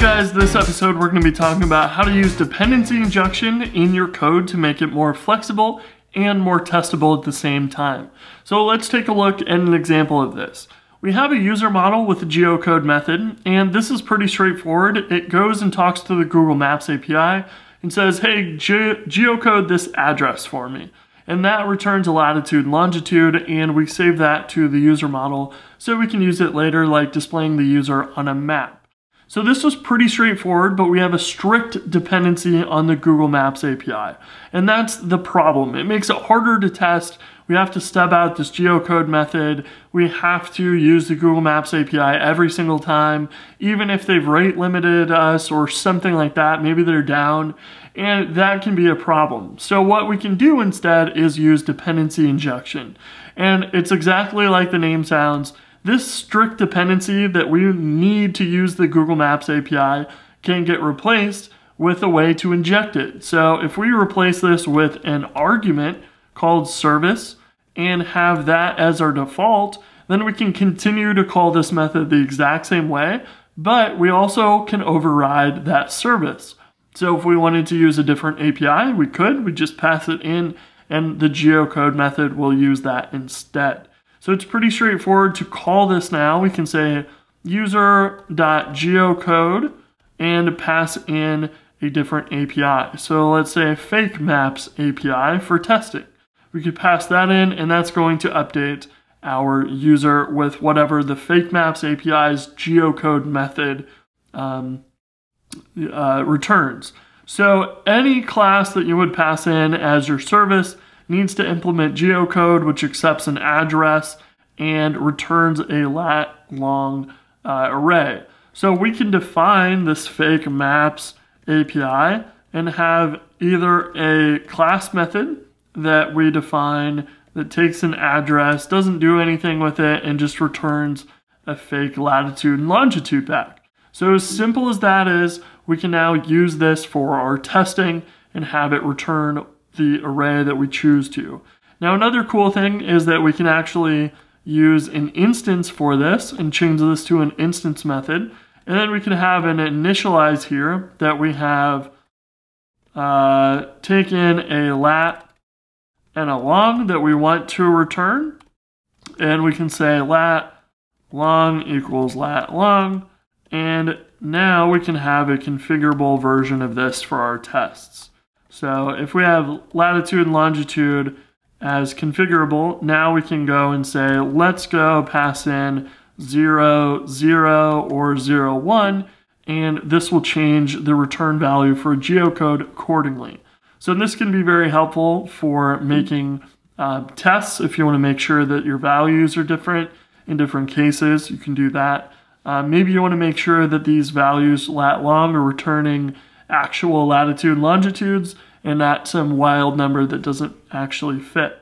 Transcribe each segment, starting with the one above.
guys, this episode we're going to be talking about how to use dependency injection in your code to make it more flexible and more testable at the same time. So let's take a look at an example of this. We have a user model with a geocode method, and this is pretty straightforward. It goes and talks to the Google Maps API and says, hey, ge geocode this address for me. And that returns a latitude and longitude, and we save that to the user model so we can use it later, like displaying the user on a map. So this was pretty straightforward, but we have a strict dependency on the Google Maps API. And that's the problem. It makes it harder to test. We have to step out this geocode method. We have to use the Google Maps API every single time, even if they've rate limited us or something like that. Maybe they're down and that can be a problem. So what we can do instead is use dependency injection. And it's exactly like the name sounds. This strict dependency that we need to use the Google Maps API can get replaced with a way to inject it. So if we replace this with an argument called service and have that as our default, then we can continue to call this method the exact same way, but we also can override that service. So if we wanted to use a different API, we could, we just pass it in and the geocode method will use that instead. So it's pretty straightforward to call this now. We can say user.geocode and pass in a different API. So let's say fake maps API for testing. We could pass that in and that's going to update our user with whatever the fake maps API's geocode method um, uh, returns. So any class that you would pass in as your service needs to implement geocode, which accepts an address and returns a lat long uh, array. So we can define this fake maps API and have either a class method that we define that takes an address, doesn't do anything with it, and just returns a fake latitude and longitude back. So as simple as that is, we can now use this for our testing and have it return the array that we choose to. Now another cool thing is that we can actually use an instance for this and change this to an instance method. And then we can have an initialize here that we have uh, taken a lat and a long that we want to return. And we can say lat long equals lat long. And now we can have a configurable version of this for our tests. So if we have latitude and longitude as configurable, now we can go and say, let's go pass in 0, 0, or 0, 1, and this will change the return value for geocode accordingly. So this can be very helpful for making uh, tests if you want to make sure that your values are different in different cases, you can do that. Uh, maybe you want to make sure that these values lat long are returning actual latitude longitudes and not some wild number that doesn't actually fit.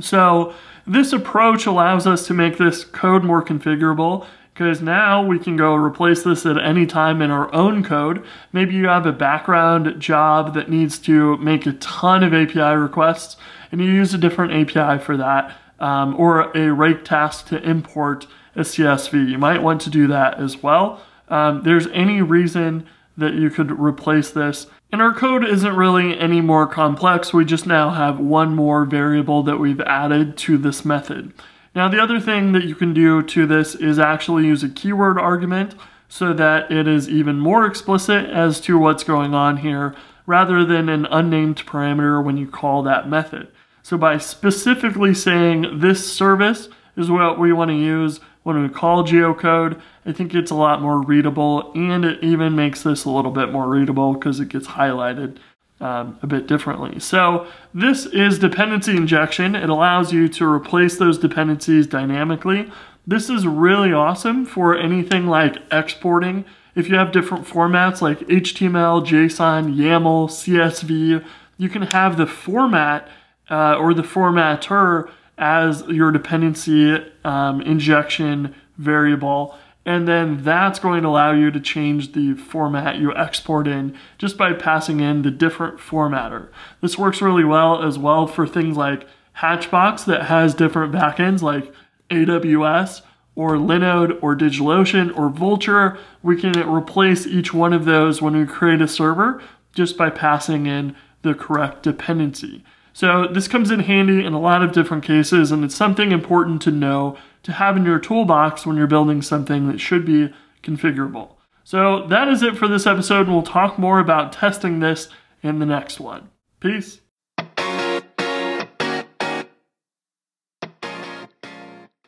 So this approach allows us to make this code more configurable because now we can go replace this at any time in our own code. Maybe you have a background job that needs to make a ton of API requests and you use a different API for that um, or a rake task to import a CSV. You might want to do that as well. Um, there's any reason that you could replace this. And our code isn't really any more complex, we just now have one more variable that we've added to this method. Now the other thing that you can do to this is actually use a keyword argument so that it is even more explicit as to what's going on here rather than an unnamed parameter when you call that method. So by specifically saying this service is what we want to use when we call geocode, I think it's a lot more readable and it even makes this a little bit more readable because it gets highlighted um, a bit differently. So this is dependency injection. It allows you to replace those dependencies dynamically. This is really awesome for anything like exporting. If you have different formats like HTML, JSON, YAML, CSV, you can have the format uh, or the formatter as your dependency um, injection variable. And then that's going to allow you to change the format you export in just by passing in the different formatter. This works really well as well for things like Hatchbox that has different backends like AWS or Linode or DigitalOcean or Vultr. we can replace each one of those when we create a server just by passing in the correct dependency. So this comes in handy in a lot of different cases and it's something important to know to have in your toolbox when you're building something that should be configurable. So that is it for this episode and we'll talk more about testing this in the next one. Peace.